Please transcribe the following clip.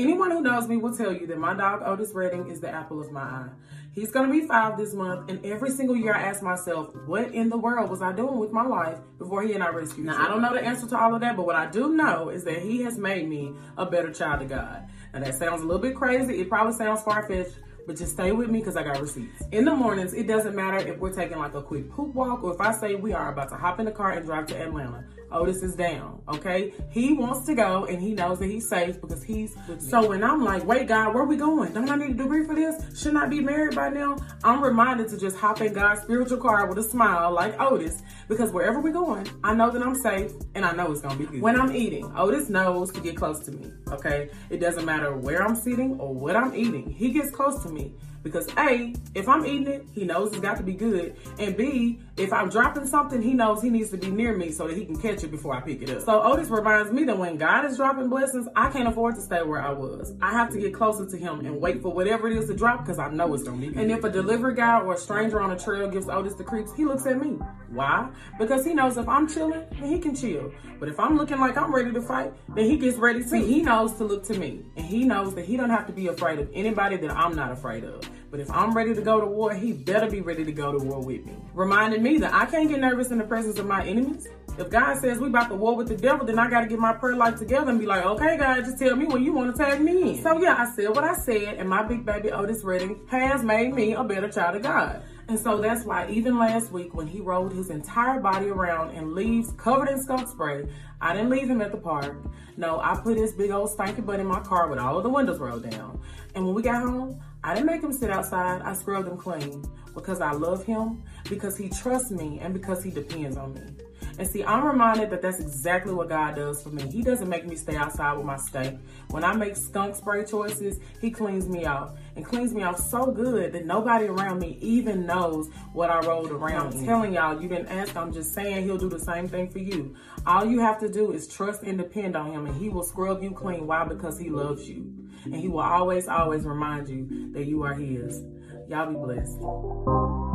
Anyone who knows me will tell you that my dog Otis Redding is the apple of my eye. He's gonna be five this month, and every single year I ask myself, what in the world was I doing with my life before he and I rescued Now, I don't know the answer to all of that, but what I do know is that he has made me a better child of God. Now, that sounds a little bit crazy. It probably sounds far fetched, but just stay with me because I got receipts. In the mornings, it doesn't matter if we're taking like a quick poop walk or if I say we are about to hop in the car and drive to Atlanta. Otis is down, okay? He wants to go and he knows that he's safe because he's so when I'm like, wait, God, where are we going? Don't I need a degree for this? Shouldn't I be married by now? I'm reminded to just hop in God's spiritual car with a smile like Otis because wherever we're going, I know that I'm safe and I know it's gonna be good. When I'm eating, Otis knows to get close to me, okay? It doesn't matter where I'm sitting or what I'm eating. He gets close to me because A, if I'm eating it, he knows it's got to be good. And B, if I'm dropping something, he knows he needs to be near me so that he can catch it before I pick it up. So Otis reminds me that when God is dropping blessings, I can't afford to stay where I was. I have to get closer to him and wait for whatever it is to drop because I know it's gonna be. And if a delivery guy or a stranger on a trail gives Otis the creeps, he looks at me. Why? Because he knows if I'm chilling, then he can chill. But if I'm looking like I'm ready to fight, then he gets ready too. He knows to look to me. And he knows that he don't have to be afraid of anybody that I'm not afraid of. But if I'm ready to go to war, he better be ready to go to war with me. Reminding me that I can't get nervous in the presence of my enemies. If God says we about to war with the devil, then I got to get my prayer life together and be like, okay, God, just tell me when you want to tag me in. So yeah, I said what I said, and my big baby Otis Redding has made me a better child of God. And so that's why even last week when he rolled his entire body around in leaves covered in skunk spray, I didn't leave him at the park. No, I put his big old stanky butt in my car with all of the windows rolled down. And when we got home, I didn't make him sit outside. I scrubbed him clean because I love him, because he trusts me, and because he depends on me. And see, I'm reminded that that's exactly what God does for me. He doesn't make me stay outside with my stank. When I make skunk spray choices, he cleans me out and cleans me out so good that nobody around me even knows what I rolled around. I'm mm-hmm. telling y'all, you didn't ask. I'm just saying he'll do the same thing for you. All you have to do is trust and depend on him and he will scrub you clean. Why? Because he loves you. And he will always, always remind you that you are his. Y'all be blessed.